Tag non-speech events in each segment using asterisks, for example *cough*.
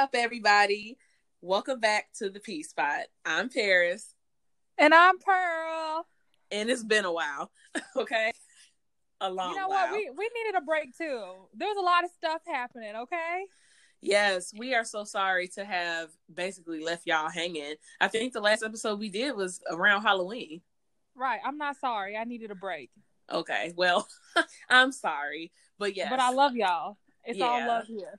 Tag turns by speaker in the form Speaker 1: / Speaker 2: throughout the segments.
Speaker 1: up, everybody? Welcome back to the P Spot. I'm Paris.
Speaker 2: And I'm Pearl.
Speaker 1: And it's been a while, *laughs* okay? A long
Speaker 2: You know
Speaker 1: while.
Speaker 2: what? We we needed a break too. There was a lot of stuff happening, okay?
Speaker 1: Yes, we are so sorry to have basically left y'all hanging. I think the last episode we did was around Halloween.
Speaker 2: Right. I'm not sorry. I needed a break.
Speaker 1: Okay, well, *laughs* I'm sorry. But yes.
Speaker 2: But I love y'all. It's all love here.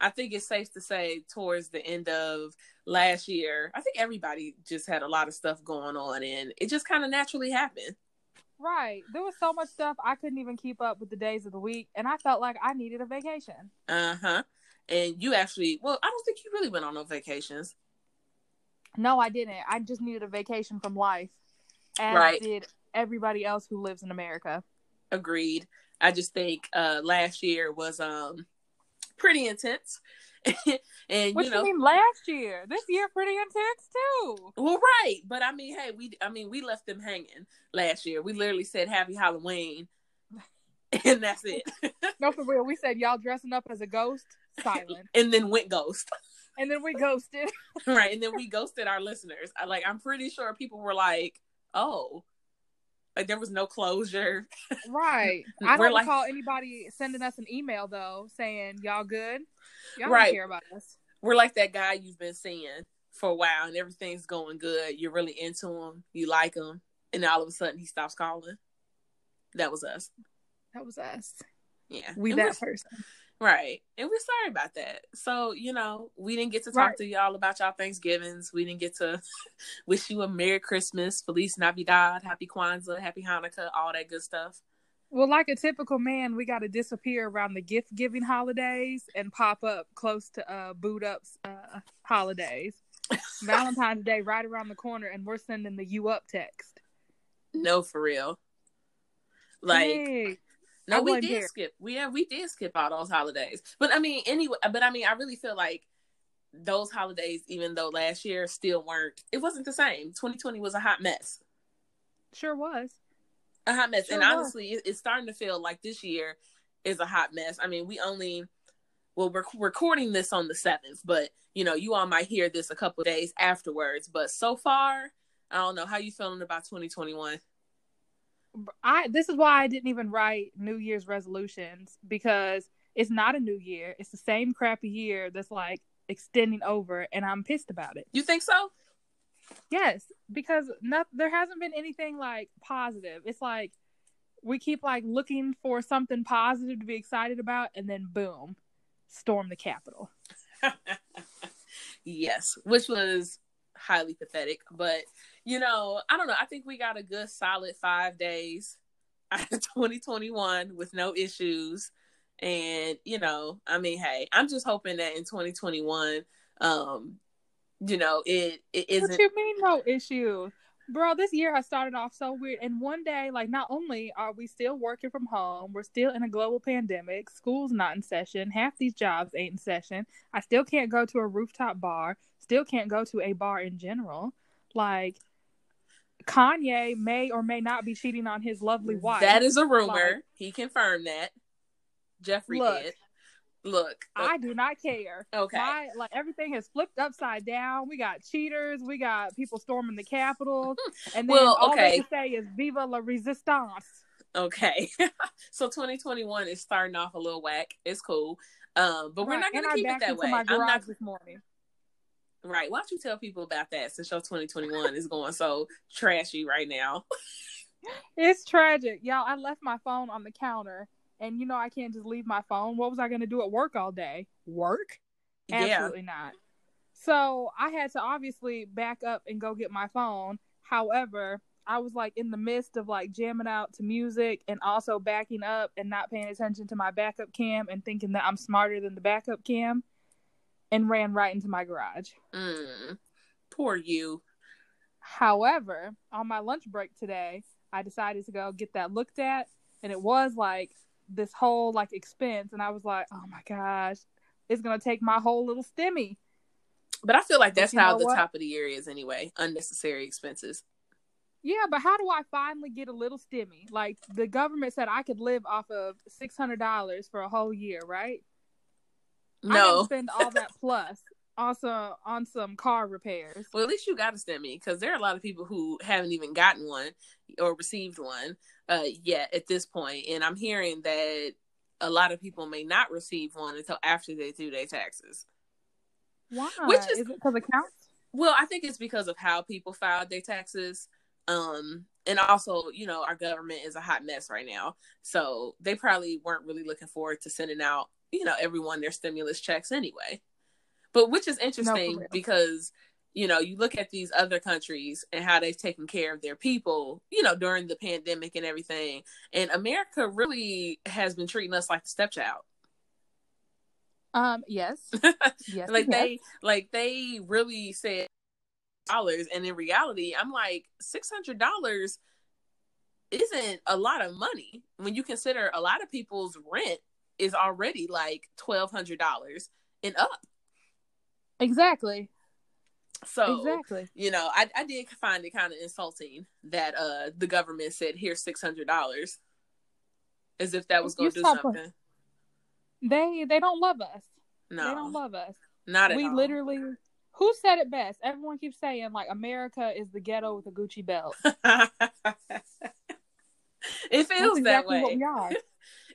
Speaker 1: I think it's safe to say towards the end of last year, I think everybody just had a lot of stuff going on and it just kind of naturally happened.
Speaker 2: Right. There was so much stuff I couldn't even keep up with the days of the week and I felt like I needed a vacation.
Speaker 1: Uh-huh. And you actually, well, I don't think you really went on no vacations.
Speaker 2: No, I didn't. I just needed a vacation from life. As
Speaker 1: Right.
Speaker 2: did everybody else who lives in America.
Speaker 1: Agreed. I just think uh last year was um pretty intense. *laughs* and
Speaker 2: What
Speaker 1: you
Speaker 2: you,
Speaker 1: know,
Speaker 2: mean last year? This year pretty intense too.
Speaker 1: well right, but I mean, hey, we I mean, we left them hanging last year. We literally said happy Halloween. *laughs* And that's it. *laughs*
Speaker 2: No, for real. We said y'all dressing up as a ghost, silent.
Speaker 1: and then went ghost.
Speaker 2: and then we ghosted.
Speaker 1: right and then we ghosted our listeners I, like i'm pretty sure people were like oh like there was no closure
Speaker 2: Right. *laughs* I don't
Speaker 1: like-
Speaker 2: recall anybody sending us an email though saying y'all good. Y'all
Speaker 1: Right.
Speaker 2: don't care about us.
Speaker 1: we're like that guy you've been seeing for a while and everything's going good you're really into him you like him and all of a sudden he stops calling that was us
Speaker 2: That was us.
Speaker 1: yeah
Speaker 2: We that person.
Speaker 1: Right and we're sorry about that so you know we didn't get to talk
Speaker 2: Right.
Speaker 1: to y'all about y'all thanksgivings we didn't get to *laughs* wish you a merry christmas feliz navidad happy kwanzaa happy hanukkah all that good stuff
Speaker 2: Well, like a typical man, we got to disappear around the gift giving holidays and pop up close to uh boot ups uh holidays. *laughs* Valentine's Day right around the corner, and we're sending the you up text.
Speaker 1: no for real like No, we did skip. We yeah, we did skip all those holidays. But I mean, anyway. But I mean, I really feel like those holidays, even though last year still weren't, it wasn't the same. 2020 was a hot mess,
Speaker 2: sure was.
Speaker 1: a hot mess. and
Speaker 2: Sure was.
Speaker 1: honestly, it, it's starting to feel like this year is a hot mess. I mean, we only well, we're recording this on the seventh, but you know, you all might hear this a couple of days afterwards. But so far, I don't know how you feeling about 2021.
Speaker 2: I this is why I didn't even write New Year's resolutions because it's not a new year. It's the same crappy year that's like extending over, and I'm pissed about it.
Speaker 1: You think so?
Speaker 2: Yes, because not there hasn't been anything like positive. It's like we keep like looking for something positive to be excited about, and then boom, storm the Capitol. *laughs*
Speaker 1: yes, which was highly pathetic. But you know, I don't know. I think we got a good solid five days *laughs* out of 2021 with no issues. And you know, I mean, hey, I'm just hoping that in 2021, um, you know, it it
Speaker 2: What
Speaker 1: isn't.
Speaker 2: you mean no issues? Bro, this year has started off so weird. And one day, like, not only are we still working from home, we're still in a global pandemic. School's not in session. Half these jobs ain't in session. I still can't go to a rooftop bar. Still can't go to a bar in general. Like, Kanye may or may not be cheating on his lovely wife.
Speaker 1: That is a rumor.
Speaker 2: Like-
Speaker 1: he confirmed that. Jeffrey
Speaker 2: Look.
Speaker 1: did. Look,
Speaker 2: I do not care.
Speaker 1: okay.
Speaker 2: My, like everything has flipped upside down. We got cheaters. We got people storming the Capitol, *laughs* and then
Speaker 1: Well,
Speaker 2: all they can say is "Viva la Resistance."
Speaker 1: Okay. *laughs* so 2021 is starting off a little whack. It's cool. Um, but we're not gonna keep it that way. I'm not
Speaker 2: this morning.
Speaker 1: Right. Why don't you tell people about that since your 2021 is going so trashy right now?
Speaker 2: It's tragic, y'all. I left my phone on the counter, and you know I can't just leave my phone. What was I going to do at work all day? Work?
Speaker 1: Yeah.
Speaker 2: Absolutely not. So I had to obviously back up and go get my phone. However, I was like in the midst of like jamming out to music and also backing up and not paying attention to my backup cam and thinking that I'm smarter than the backup cam and ran right into my garage.
Speaker 1: Mm, poor you.
Speaker 2: However, on my lunch break today, I decided to go get that looked at and it was like this whole like expense and I was like, "Oh my gosh, it's going to take my whole little stimmy."
Speaker 1: But I feel like that's how the
Speaker 2: what?
Speaker 1: top of the year is anyway. Unnecessary expenses.
Speaker 2: Yeah, but how do I finally get a little stimmy? Like the government said I could live off of six hundred dollars for a whole year, right?
Speaker 1: No.
Speaker 2: spend all that *laughs* plus also on some car repairs.
Speaker 1: Well, at least you got a stimmy because there are a lot of people who haven't even gotten one or received one uh, yet at this point, and I'm hearing that a lot of people may not receive one until after they do their taxes.
Speaker 2: Why? Which is, is it because it counts?
Speaker 1: Well, I think it's because of how people filed their taxes. Um, and also, you know, our government is a hot mess right now. So they probably weren't really looking forward to sending out, you know, everyone their stimulus checks anyway. But which is interesting no, because, you know, you look at these other countries and how they've taken care of their people, you know, during the pandemic and everything. And America really has been treating us like a stepchild.
Speaker 2: Um, yes. *laughs*
Speaker 1: yes. like yes. they like they really said dollars and in reality I'm like six hundred dollars isn't a lot of money when you consider a lot of people's rent is already like twelve hundred dollars and up.
Speaker 2: Exactly.
Speaker 1: So exactly, you know, I, I did find it kind of insulting that uh the government said here's six hundred dollars, as if that was going to do something.
Speaker 2: They they don't love us.
Speaker 1: No,
Speaker 2: they don't love us.
Speaker 1: Not at
Speaker 2: we
Speaker 1: all.
Speaker 2: literally. Who said it best? Everyone keeps saying like America is the ghetto with a Gucci belt. *laughs*
Speaker 1: it feels exactly that way. *laughs*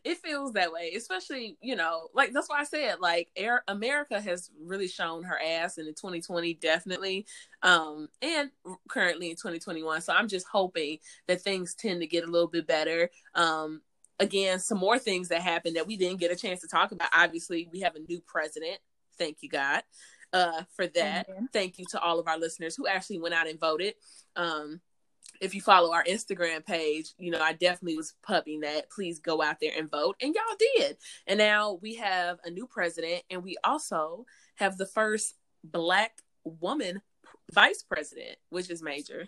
Speaker 1: it feels that way, especially you know, like that's why I said like Air America has really shown her ass in the 2020, definitely, um, and currently in 2021. So I'm just hoping that things tend to get a little bit better. Um, again, some more things that happened that we didn't get a chance to talk about. Obviously, we have a new president. Thank you, God, uh, for that. Mm-hmm. Thank you to all of our listeners who actually went out and voted. Um, if you follow our Instagram page, you know, I definitely was pubbing that. Please go out there and vote. And y'all did. And now we have a new president, and we also have the first black woman vice president, which is major.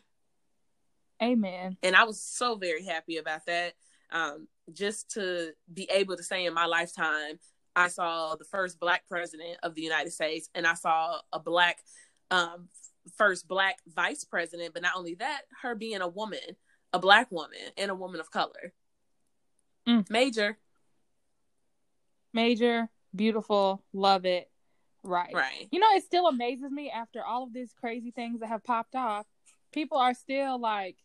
Speaker 2: Amen.
Speaker 1: And I was so very happy about that. Um, just to be able to say in my lifetime, I saw the first black president of the United States, and I saw a black um, first black vice president. But not only that, her being a woman, a black woman, and a woman of color. Mm. Major,
Speaker 2: major, beautiful, love it. Right,
Speaker 1: right.
Speaker 2: You know, it still amazes me after all of these crazy things that have popped off. People are still like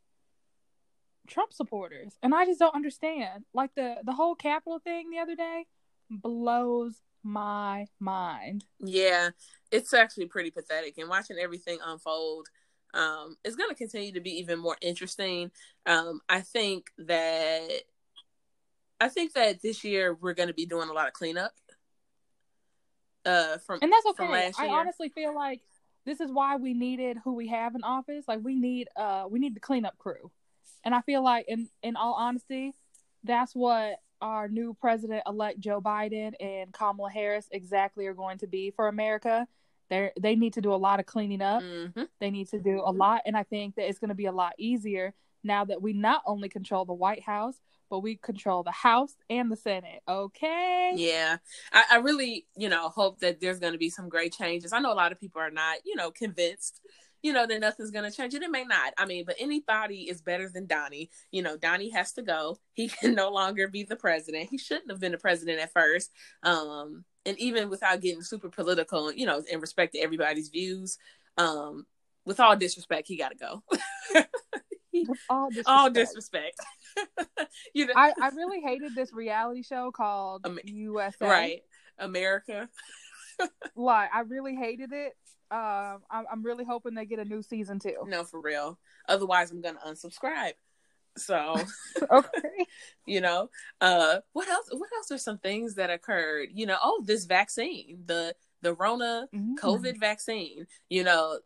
Speaker 2: Trump supporters, and I just don't understand. Like the the whole Capitol thing the other day blows my mind.
Speaker 1: Yeah, it's actually pretty pathetic, and watching everything unfold. Um, it's going to continue to be even more interesting. Um, I think that I think that this year we're going to be doing a lot of cleanup. Uh, from
Speaker 2: and that's okay. I honestly feel like this is why we needed who we have in office. Like we need uh we need the cleanup crew. And I feel like, in in all honesty, that's what our new president elect Joe Biden and Kamala Harris exactly are going to be for America. They they need to do a lot of cleaning up. Mm-hmm. They need to do a lot, and I think that it's going to be a lot easier now that we not only control the White House, but we control the House and the Senate. Okay.
Speaker 1: Yeah, I, I really, you know, hope that there's going to be some great changes. I know a lot of people are not, you know, convinced you know, that nothing's gonna change. And it may not. I mean, but anybody is better than Donnie. You know, Donnie has to go. He *laughs* can no longer be the president. He shouldn't have been the president at first. Um, and even without getting super political, you know, in respect to everybody's views, um, with all disrespect, he gotta go. *laughs*
Speaker 2: all disrespect.
Speaker 1: All disrespect. *laughs*
Speaker 2: you know, I, I really hated this reality show called um, USA.
Speaker 1: Right. America.
Speaker 2: like I really hated it um, I'm, I'm really hoping they get a new season too.
Speaker 1: No, for real. Otherwise, I'm gonna unsubscribe. So, *laughs*
Speaker 2: okay, *laughs*
Speaker 1: you know, uh, what else? What else are some things that occurred? You know, oh, this vaccine, the the Rona mm-hmm. COVID vaccine. You know,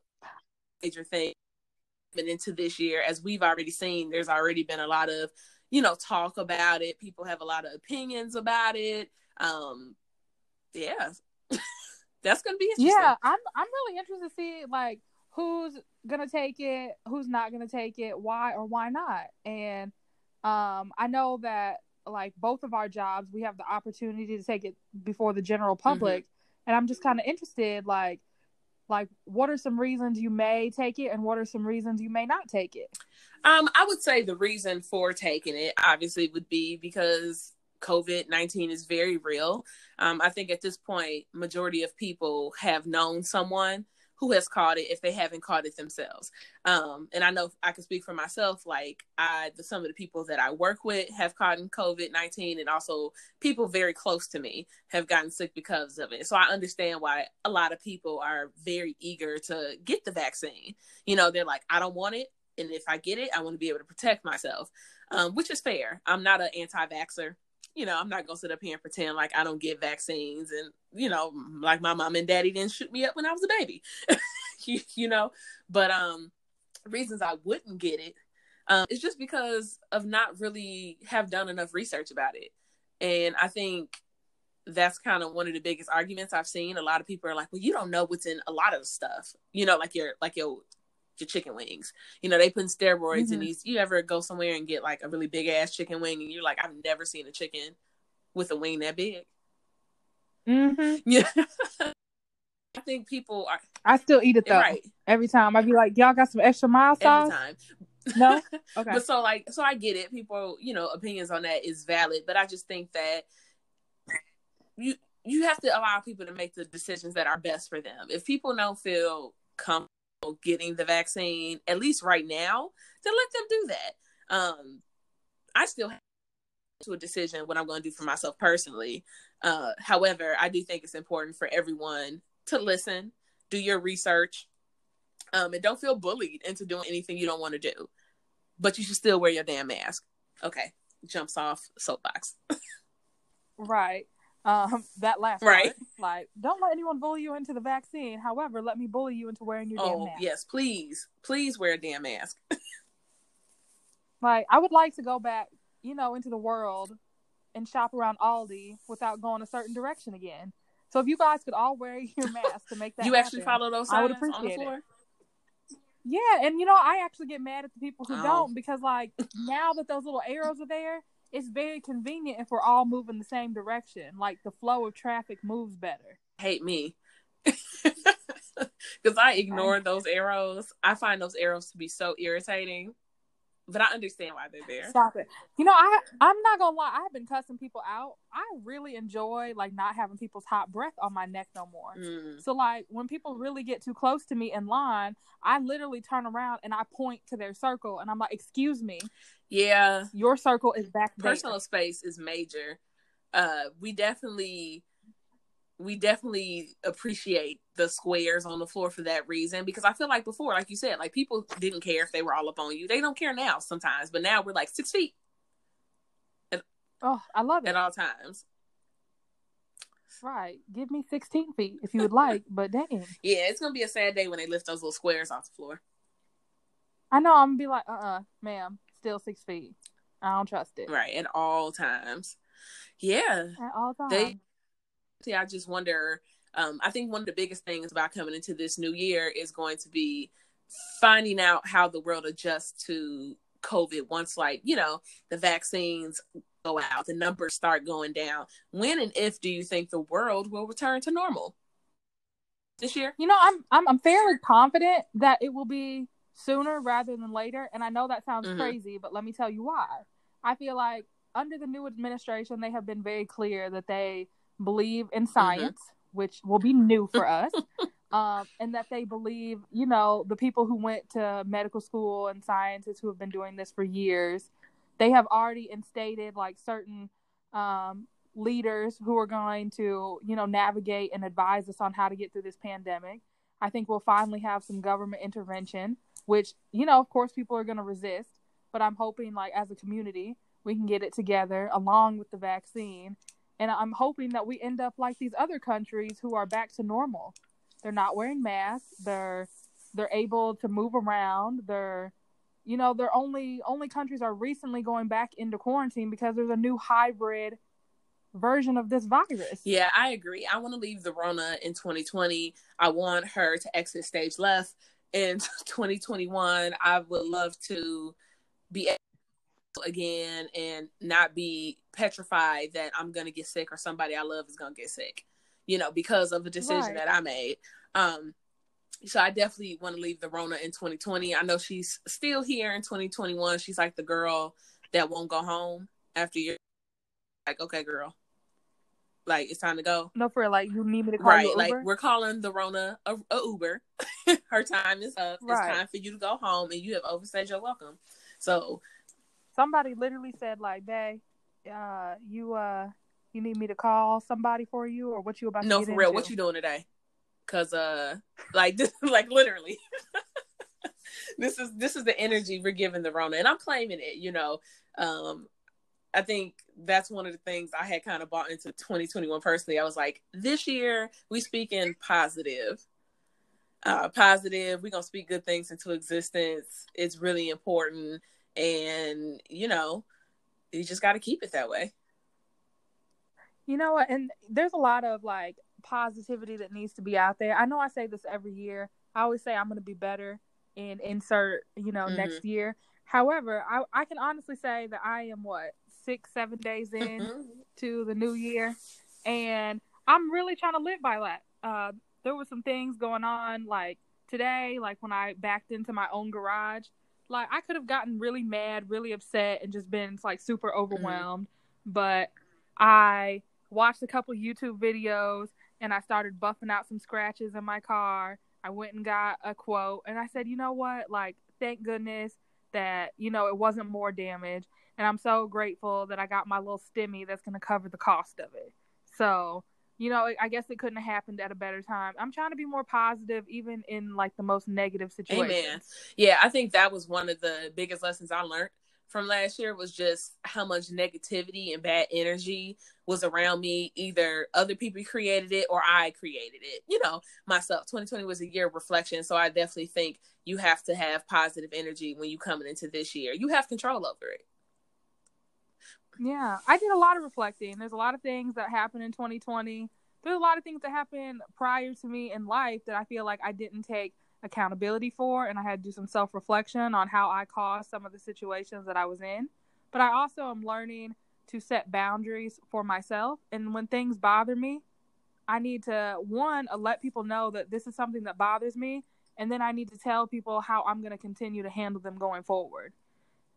Speaker 1: major thing. But into this year, as we've already seen, there's already been a lot of, you know, talk about it. People have a lot of opinions about it. Um, yeah. *laughs* that's gonna be interesting.
Speaker 2: Yeah, I'm I'm really interested to see like who's gonna take it, who's not gonna take it, why or why not. And um, I know that like both of our jobs, we have the opportunity to take it before the general mm-hmm. public, mm-hmm. and I'm just kind of interested, like, like what are some reasons you may take it, and what are some reasons you may not take it.
Speaker 1: Um, I would say the reason for taking it obviously would be because COVID 19 is very real. Um, I think at this point, majority of people have known someone who has caught it if they haven't caught it themselves. Um, and I know I can speak for myself. Like I, the, some of the people that I work with have caught COVID nineteen, and also people very close to me have gotten sick because of it. So I understand why a lot of people are very eager to get the vaccine. You know, they're like, I don't want it, and if I get it, I want to be able to protect myself, um, which is fair. I'm not an anti-vaxer you know, I'm not gonna sit up here and pretend like I don't get vaccines and you know, like my mom and daddy didn't shoot me up when I was a baby. *laughs* you, you, know, but um reasons I wouldn't get it um is just because of not really have done enough research about it. And I think that's kind of one of the biggest arguments I've seen. A lot of people are like, "Well, you don't know what's in a lot of stuff." You know, like your like your your chicken wings. You know, they put steroids mm-hmm. in these. You ever go somewhere and get like a really big ass chicken wing, and you're like, I've never seen a chicken with a wing that big.
Speaker 2: Mm-hmm. *laughs*
Speaker 1: Yeah. I think people are.
Speaker 2: I still eat it though. Right. Every time I be like, y'all got some extra mild sauce.
Speaker 1: Every time.
Speaker 2: No. *laughs* Okay.
Speaker 1: but so like, so I get it. People, you know, opinions on that is valid, but I just think that you you have to allow people to make the decisions that are best for them. If people don't feel comfortable getting the vaccine, at least right now, then let them do that. Um, I still have to a decision what I'm going to do for myself personally. Uh, however, I do think it's important for everyone to listen, do your research, um, and don't feel bullied into doing anything you don't want to do. But you should still wear your damn mask. Okay, jumps off soapbox. *laughs*
Speaker 2: right um *laughs* that last
Speaker 1: right. Part.
Speaker 2: like don't let anyone bully you into the vaccine. However let me bully you into wearing your oh, damn mask.
Speaker 1: yes please. Please wear a damn mask. *laughs*
Speaker 2: Like i would like to go back you know into the world and shop around aldi without going a certain direction again. So if you guys could all wear *laughs* your mask to make that
Speaker 1: you
Speaker 2: happen,
Speaker 1: actually follow those i would appreciate it.
Speaker 2: yeah and you know i actually get mad at the people who oh. don't because like now that those little arrows are there it's very convenient if we're all moving the same direction. Like the flow of traffic moves better.
Speaker 1: Hate me. *laughs* Because I ignore those arrows. I find those arrows to be so irritating but I understand why they're there.
Speaker 2: Stop it. You know, I I'm not gonna lie. I have been cussing people out. I really enjoy like not having people's hot breath on my neck no more. Mm. So like when people really get too close to me in line, I literally turn around and I point to their circle and I'm like, "Excuse me."
Speaker 1: Yeah,
Speaker 2: your circle is back
Speaker 1: there. Personal space is major. Uh, we definitely we definitely appreciate the squares on the floor for that reason because I feel like before, like you said, like people didn't care if they were all up on you. They don't care now sometimes, but now we're like six feet.
Speaker 2: At, oh, I love it
Speaker 1: at all times.
Speaker 2: Right, give me sixteen feet if you would like, but dang. *laughs*
Speaker 1: Yeah, it's gonna be a sad day when they lift those little squares off the floor.
Speaker 2: I know. I'm gonna be like, uh, uh-uh, uh, ma'am, still six feet. I don't trust it.
Speaker 1: Right at all times. Yeah,
Speaker 2: at all times.
Speaker 1: They I just wonder. Um, I think one of the biggest things about coming into this new year is going to be finding out how the world adjusts to COVID once, like, you know, the vaccines go out, the numbers start going down. When and if do you think the world will return to normal this year?
Speaker 2: You know, I'm I'm, I'm fairly confident that it will be sooner rather than later. And I know that sounds mm-hmm. crazy, but let me tell you why. I feel like under the new administration, they have been very clear that they believe in mm-hmm. science, mm-hmm. which will be new for us, *laughs* um, and that they believe, you know, the people who went to medical school and scientists who have been doing this for years, they have already instated like certain um, leaders who are going to, you know, navigate and advise us on how to get through this pandemic. I think we'll finally have some government intervention, which, you know, of course, people are going to resist. But I'm hoping, like, as a community, we can get it together along with the vaccine and I'm hoping that we end up like these other countries who are back to normal. They're not wearing masks. They're they're able to move around. They're you know, they're only only countries are recently going back into quarantine because there's a new hybrid version of this virus.
Speaker 1: Yeah, I agree. I want to leave the Rona in 2020. I want her to exit stage left in *laughs* 2021. I would love to be again and not be petrified that I'm gonna get sick or somebody I love is gonna get sick, you know, because of a decision right. that I made. Um, so I definitely want to leave the Rona in 2020. I know she's still here in 2021. She's like the girl that won't go home after you're like, okay, girl, like it's time to go.
Speaker 2: No, for like you need me to call
Speaker 1: right,
Speaker 2: you
Speaker 1: like we're calling the Rona a, a Uber. *laughs* Her time is up.
Speaker 2: Right.
Speaker 1: It's time for you to go home, and you have overstayed your welcome. So
Speaker 2: Somebody literally said like, "Babe, uh, you uh, you need me to call somebody for you, or what you about to
Speaker 1: no, for real,
Speaker 2: into?
Speaker 1: what you doing today? Cause uh, like *laughs* this, like literally, *laughs* this is this is the energy we're giving the Rona, and I'm claiming it. You know, um, I think that's one of the things I had kind of bought into 2021 personally. I was like, this year we speaking positive. Uh, positive. We're gonna speak good things into existence. It's really important, and you know, you just got to keep it that way.
Speaker 2: You know what? And there's a lot of like positivity that needs to be out there. I know I say this every year. I always say I'm going to be better and insert, you know,
Speaker 1: Mhm.
Speaker 2: next year. However, I, I can honestly say that I am what six, seven days in
Speaker 1: Mhm.
Speaker 2: to the new year, and I'm really trying to live by that. Uh, there were some things going on like today, like when I backed into my own garage. Like I could have gotten really mad, really upset, and just been like super overwhelmed. But I watched a couple YouTube videos and I started buffing out some scratches in my car. I went and got a quote and I said, you know what? Like, thank goodness that, you know, it wasn't more damage. And I'm so grateful that I got my little stimmy that's going to cover the cost of it. So, you know, I guess it couldn't have happened at a better time. I'm trying to be more positive, even in like the most negative situations.
Speaker 1: Amen. Yeah, I think that was one of the biggest lessons I learned from last year was just how much negativity and bad energy was around me. Either other people created it or I created it. You know, myself. 2020 was a year of reflection, so I definitely think you have to have positive energy when you coming into this year. You have control over it.
Speaker 2: Yeah, I did a lot of reflecting. There's a lot of things that happened in 2020. There's a lot of things that happened prior to me in life that I feel like I didn't take accountability for, and I had to do some self reflection on how I caused some of the situations that I was in. But I also am learning to set boundaries for myself, and when things bother me, I need to one let people know that this is something that bothers me, and then I need to tell people how I'm going to continue to handle them going forward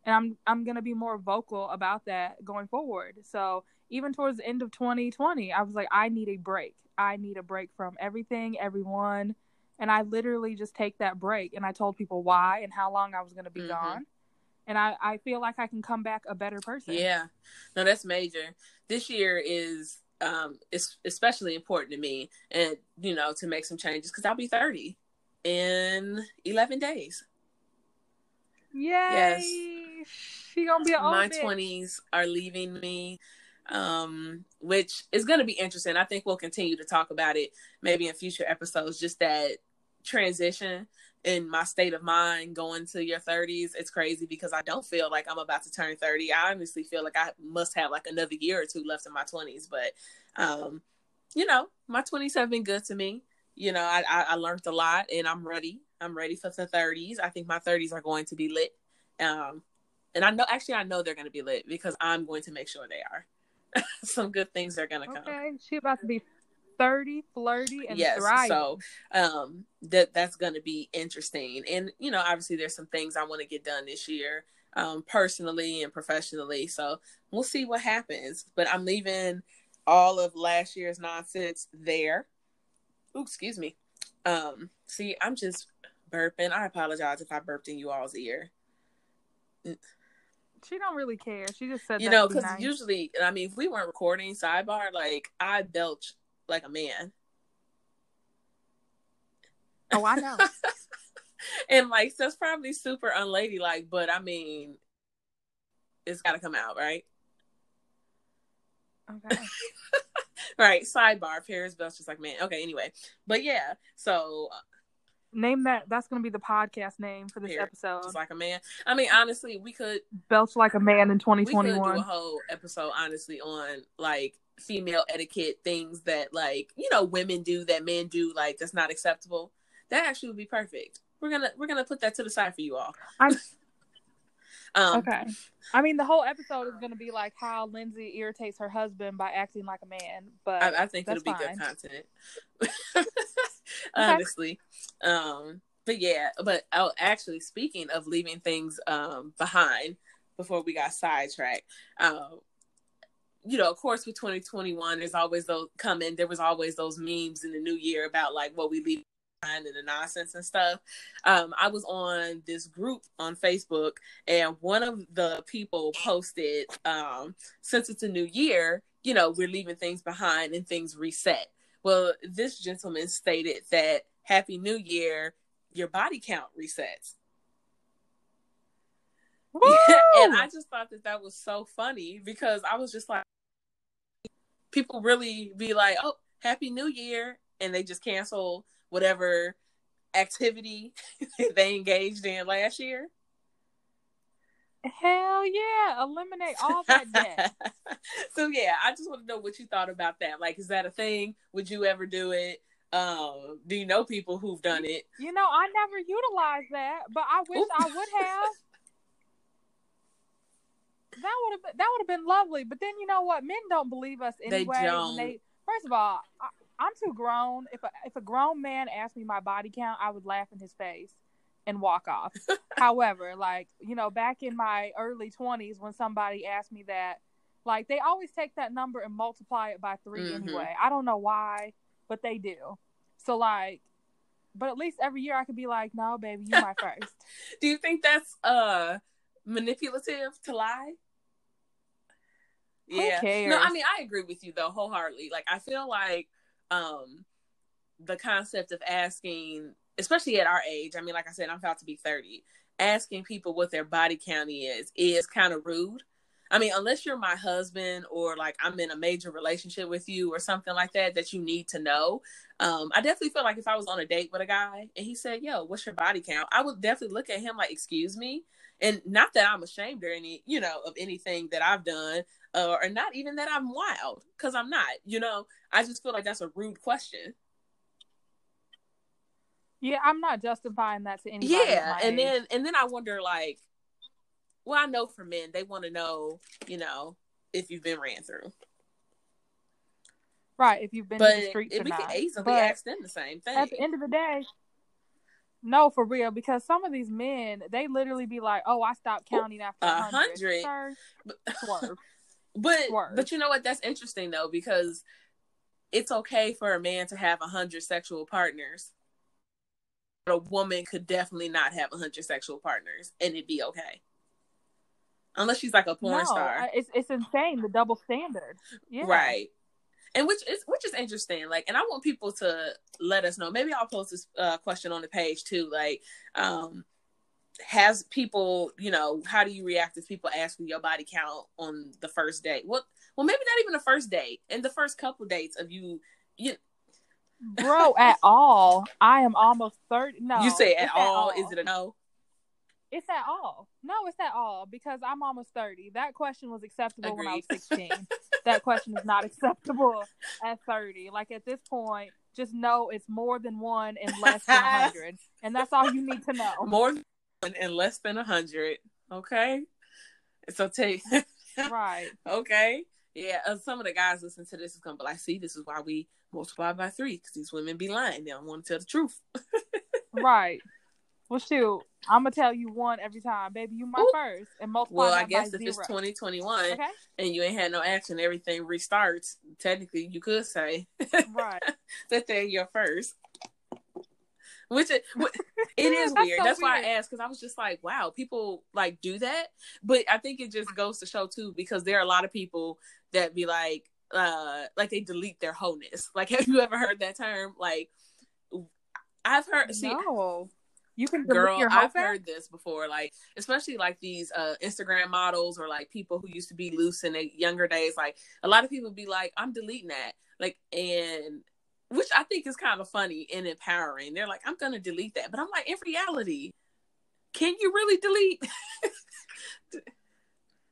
Speaker 2: and I'm I'm gonna be more vocal about that going forward. So even towards the end of 2020, I was like, I need a break. I need a break from everything, everyone, and I literally just take that break. And I told people why and how long I was gonna be
Speaker 1: Mhm.
Speaker 2: gone, and I I feel like I can come back a better person.
Speaker 1: Yeah, no, that's major. This year is um it's especially important to me, and you know to make some changes because I'll be 30 in 11 days.
Speaker 2: Yay! She gonna be an
Speaker 1: my 20s are leaving me um which is going to be interesting. I think we'll continue to talk about it maybe in future episodes. Just that transition in my state of mind going to your 30s it's crazy because i don't feel like i'm about to turn 30 i honestly feel like i must have like another year or two left in my 20s but um you know my 20s have been good to me. You know i i, I learned a lot and i'm ready. I'm ready for the 30s i think my 30s are going to be lit. Um and I know actually I know they're going to be lit because I'm going to make sure they are. *laughs* Some good things are going to come.
Speaker 2: Okay, she about to be 30, flirty, and
Speaker 1: yes,
Speaker 2: thriving.
Speaker 1: so um that that's going to be interesting. And you know, obviously there's some things I want to get done this year um personally and professionally. So we'll see what happens, but I'm leaving all of last year's nonsense there. Ooh, excuse me. Um see, I'm just burping. I apologize if I burped in you all's ear.
Speaker 2: She don't really care. She just said
Speaker 1: you know
Speaker 2: be
Speaker 1: because
Speaker 2: nice.
Speaker 1: usually i mean if we weren't recording sidebar like i belch like a man
Speaker 2: Oh, I know. *laughs*
Speaker 1: and like that's probably super unladylike but i mean it's got to come out right
Speaker 2: Okay. *laughs*
Speaker 1: right sidebar paris belch just like man okay anyway but yeah so
Speaker 2: Name that. That's going to be the podcast name for this
Speaker 1: Here,
Speaker 2: episode.
Speaker 1: just like a man i mean honestly we could
Speaker 2: Belch like a man in
Speaker 1: we could do
Speaker 2: 2021.
Speaker 1: a whole episode honestly on like female etiquette things that like you know women do that men do like that's not acceptable that actually would be perfect we're gonna we're gonna put that to the side for you all
Speaker 2: I'm- *laughs*
Speaker 1: um
Speaker 2: okay. I mean, the whole episode is going to be like how Lindsay irritates her husband by acting like a man. But
Speaker 1: I, I think it'll be
Speaker 2: fine.
Speaker 1: good content *laughs* *laughs* honestly um but yeah but oh actually speaking of leaving things um behind before we got sidetracked um you know, of course, with 2021, there's always those coming. There was always those memes in the new year about like what we leave behind and the nonsense and stuff. Um, I was on this group on Facebook, and one of the people posted, um, since it's a new year, you know, we're leaving things behind and things reset. Well, this gentleman stated that Happy New Year, your body count resets. *laughs* and I just thought that that was so funny because I was just like, people really be like, "Oh, Happy New Year," and they just cancel whatever activity *laughs* they engaged in last year.
Speaker 2: Hell yeah! Eliminate all that debt. *laughs*
Speaker 1: so yeah, I just want to know what you thought about that. Like, is that a thing? Would you ever do it? Um, do you know people who've done it?
Speaker 2: You know, I never utilized that, but I wish Ooh. I would have. *laughs* that would have been, that would have been lovely. But then you know what? Men don't believe us anyway. They don't. They, first of all, I, am too grown. If a, if a grown man asked me my body count, I would laugh in his face and walk off. *laughs* However, like you know, back in my early 20s, when somebody asked me that, like they always take that number and multiply it by 3 mm-hmm. anyway. I don't know why, but they do. So like but at least every year I could be like, no, baby, you my first. *laughs*
Speaker 1: Do you think that's uh manipulative to lie? Yeah. No, I mean I agree with you though wholeheartedly. Like I feel like um the concept of asking, especially at our age, I mean, like I said, I'm about to be 30, asking people what their body count is is kind of rude. I mean, unless you're my husband or like I'm in a major relationship with you or something like that that you need to know. Um, I definitely feel like if I was on a date with a guy and he said, "Yo, what's your body count?" I would definitely look at him like, "Excuse me," and not that I'm ashamed or any, you know, of anything that I've done, uh, or not even that I'm wild, because I'm not. You know, I just feel like that's a rude question.
Speaker 2: Yeah, I'm not justifying that to anybody.
Speaker 1: Yeah, and age. then and then I wonder like well, I know for men, they want to know, you know, if you've been ran through.
Speaker 2: Right, if you've been but to the streets we
Speaker 1: can easily but ask them the same thing.
Speaker 2: At the end of the day, no, for real, because some of these men, they literally be like, "Oh, I stopped counting after a hundred." *laughs*
Speaker 1: Swerve. but Swerve. but you know what? That's interesting though, because it's okay for a man to have a hundred sexual partners, a woman could definitely not have a hundred sexual partners, and it'd be okay unless she's like a porn no, star.
Speaker 2: It's it's insane the double standard. Yeah.
Speaker 1: Right. And which is which is interesting. Like, and I want people to let us know. Maybe I'll post this uh, question on the page too. Like, um, has people, you know, how do you react if people ask you your body count on the first date? What? Well, maybe not even the first date. In the first couple dates of you, you
Speaker 2: bro at all i am almost 30 no
Speaker 1: you say at all, at all, is it a no
Speaker 2: it's at all. No, it's at all because I'm almost 30. That question was acceptable Agreed. when I was 16. that question is not acceptable at 30. Like at this point, just know it's more than one and less than 100. *laughs* and that's all you need to know.
Speaker 1: More than one and less than 100. Okay. So take.
Speaker 2: right. *laughs*
Speaker 1: Okay. Yeah. Uh, some of the guys listen to this is going to be like, see, this is why we multiply by three because these women be lying. They don't want to tell the truth. *laughs*
Speaker 2: right. Well, shoot, I'm gonna tell you one every time, baby. You my Ooh. first, and multiply.
Speaker 1: Well, I guess if zero. it's 2021 okay? and you ain't had no action, everything restarts. Technically, you could say
Speaker 2: right *laughs*
Speaker 1: that they're your first. Which it, *laughs* it is That's weird. So That's weird. why I asked because I was just like, wow, people like do that. But I think it just goes to show too because there are a lot of people that be like, uh, like they delete their wholeness. *laughs* Like, have you ever heard that term? Like, I've heard. See,
Speaker 2: no. You can
Speaker 1: girl. I've back? heard this before, like especially like these uh, Instagram models or like people who used to be loose in their younger days. Like a lot of people be like, "I'm deleting that," like, and which I think is kind of funny and empowering. They're like, "I'm gonna delete that," but I'm like, in reality, can you really delete? *laughs*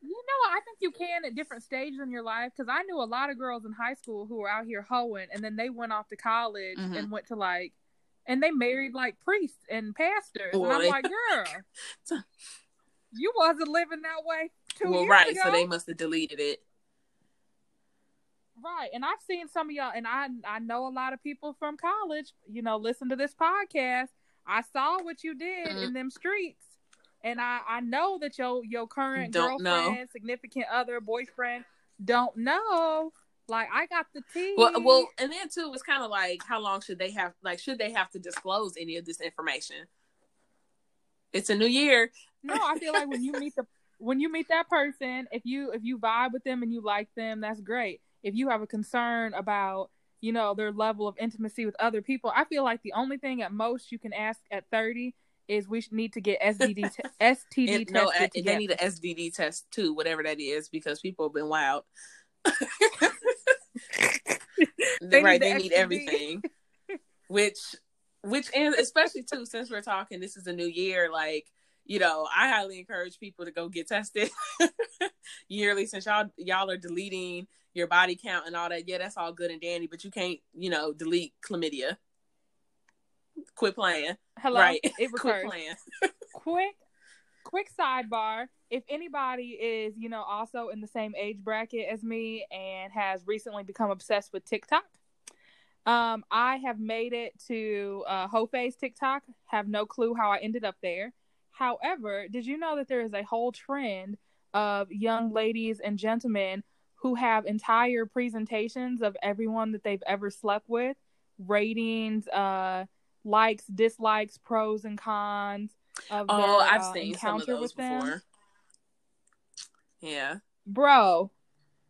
Speaker 2: You know, I think you can at different stages in your life because I knew a lot of girls in high school who were out here hoeing, and then they went off to college mm-hmm. and went to like and they married like priests and pastors. Boy. And I'm like, girl, *laughs* you wasn't living that way two well, years
Speaker 1: right,
Speaker 2: ago.
Speaker 1: so they must have deleted it.
Speaker 2: Right, and I've seen some of y'all, and I I know a lot of people from college. You know, listen to this podcast. I saw what you did mm. in them streets, and I I know that your your current Don't girlfriend, know. significant other, boyfriend don't know. Like I got the tea.
Speaker 1: Well, well, and then too, it's kind of like how long should they have? Like, should they have to disclose any of this information? It's a new year.
Speaker 2: No, I feel like when you meet the *laughs* when you meet that person, if you if you vibe with them and you like them, that's great. If you have a concern about you know their level of intimacy with other people, I feel like the only thing at most you can ask at thirty is we need to get *laughs* STD t- STD
Speaker 1: And, no, they need an STD test too, whatever that is, because people have been wild. *laughs*
Speaker 2: They
Speaker 1: right,
Speaker 2: need
Speaker 1: they
Speaker 2: the
Speaker 1: need
Speaker 2: STD.
Speaker 1: everything. Which, which, and especially too, since we're talking, this is a new year. Like, you know, I highly encourage people to go get tested *laughs* yearly. Since y'all y'all are deleting your body count and all that, yeah, that's all good and dandy. But you can't, you know, delete chlamydia. Quit playing.
Speaker 2: Hello,
Speaker 1: right.
Speaker 2: it *laughs*
Speaker 1: Quit
Speaker 2: recurs.
Speaker 1: playing.
Speaker 2: quick quick sidebar if anybody is you know also in the same age bracket as me and has recently become obsessed with tiktok um i have made it to uh Hofe's tiktok have no clue how i ended up there however did you know that there is a whole trend of young ladies and gentlemen who have entire presentations of everyone that they've ever slept with ratings uh likes dislikes pros and cons of
Speaker 1: Oh,
Speaker 2: their,
Speaker 1: I've
Speaker 2: uh,
Speaker 1: seen some of
Speaker 2: encounter
Speaker 1: those
Speaker 2: with them.
Speaker 1: before. Yeah.
Speaker 2: Bro,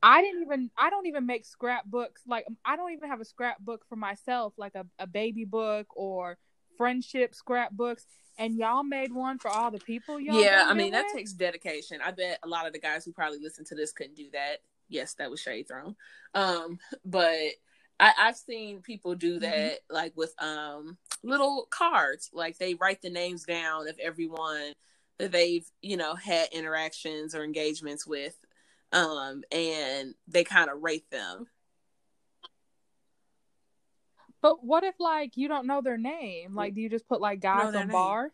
Speaker 2: I didn't even I don't even make scrapbooks like I don't even have a scrapbook for myself like a, a baby book or friendship scrapbooks and y'all made one for all the people y'all
Speaker 1: yeah, I mean that
Speaker 2: with?
Speaker 1: takes dedication. I bet a lot of the guys who probably listen to this couldn't do that. Yes, that was shade thrown. Um, but I, I've seen people do that
Speaker 2: Mm-hmm.
Speaker 1: like with um little cards. Like they write the names down of everyone that they've, you know, had interactions or engagements with. Um, and they kind of rate them.
Speaker 2: But what if like you don't know their name? Like do you just put like guy
Speaker 1: Know their
Speaker 2: from bar?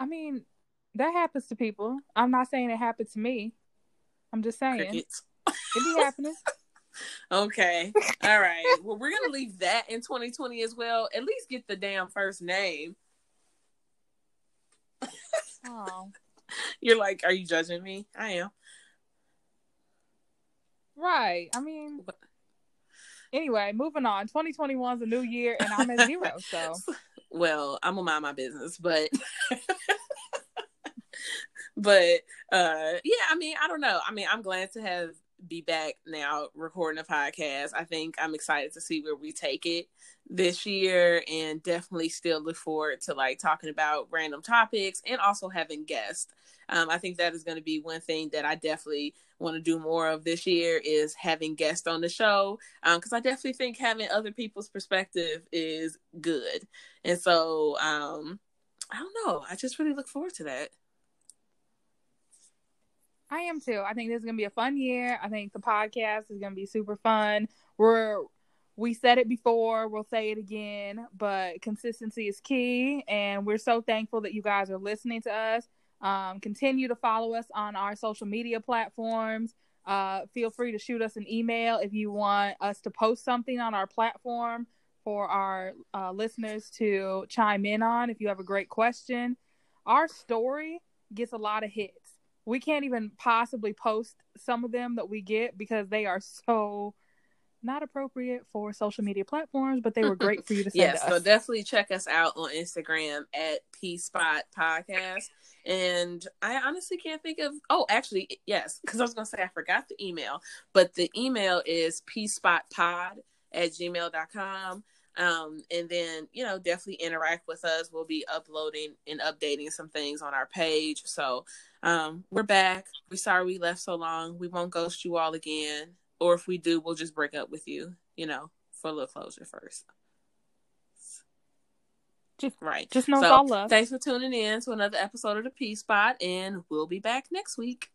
Speaker 2: I mean, that happens to people. I'm not saying it happened to me. I'm just saying
Speaker 1: Crickets. *laughs*
Speaker 2: it be happening.
Speaker 1: Okay. All right. Well, we're gonna leave that in 2020 as well. At least get the damn first name.
Speaker 2: Oh. *laughs*
Speaker 1: You're like, are you judging me? I am.
Speaker 2: Right. I mean, anyway, moving on. 2021 is a new year, and I'm at zero. *laughs* So
Speaker 1: Well, I'm gonna mind my business, but but uh yeah, I mean, I don't know. I mean, I'm glad to have be back now recording a podcast. I think I'm excited to see where we take it this year and definitely still look forward to like talking about random topics and also having guests. Um, I think that is going to be one thing that I definitely want to do more of this year is having guests on the show because I definitely think having other people's perspective is good. And so um, I don't know. I just really look forward to that.
Speaker 2: I am too. I think this is gonna be a fun year. I think the podcast is gonna be super fun. We're we said it before, we'll say it again, but consistency is key, and we're so thankful that you guys are listening to us. Um, continue to follow us on our social media platforms. Uh, feel free to shoot us an email if you want us to post something on our platform for our uh, listeners to chime in on. If you have a great question, our story gets a lot of hits. We can't even possibly post some of them that we get because they are so not appropriate for social media platforms, but they were great for you to *laughs* send
Speaker 1: Yes,
Speaker 2: to
Speaker 1: so definitely check us out on Instagram at P Spot Podcast. And I honestly can't think of oh actually yes, because I was gonna say I forgot the email, but the email is pspotpod at gmail.com. Um, and then you know, definitely interact with us. We'll be uploading and updating some things on our page. So um we're back. We're sorry we left so long. We won't ghost you all again. Or if we do, we'll just break up with you, you know, for a little closure first.
Speaker 2: Just-
Speaker 1: right.
Speaker 2: Just know
Speaker 1: So,
Speaker 2: all love.
Speaker 1: Thanks for tuning in to another episode of the P Spot, and we'll be back next week.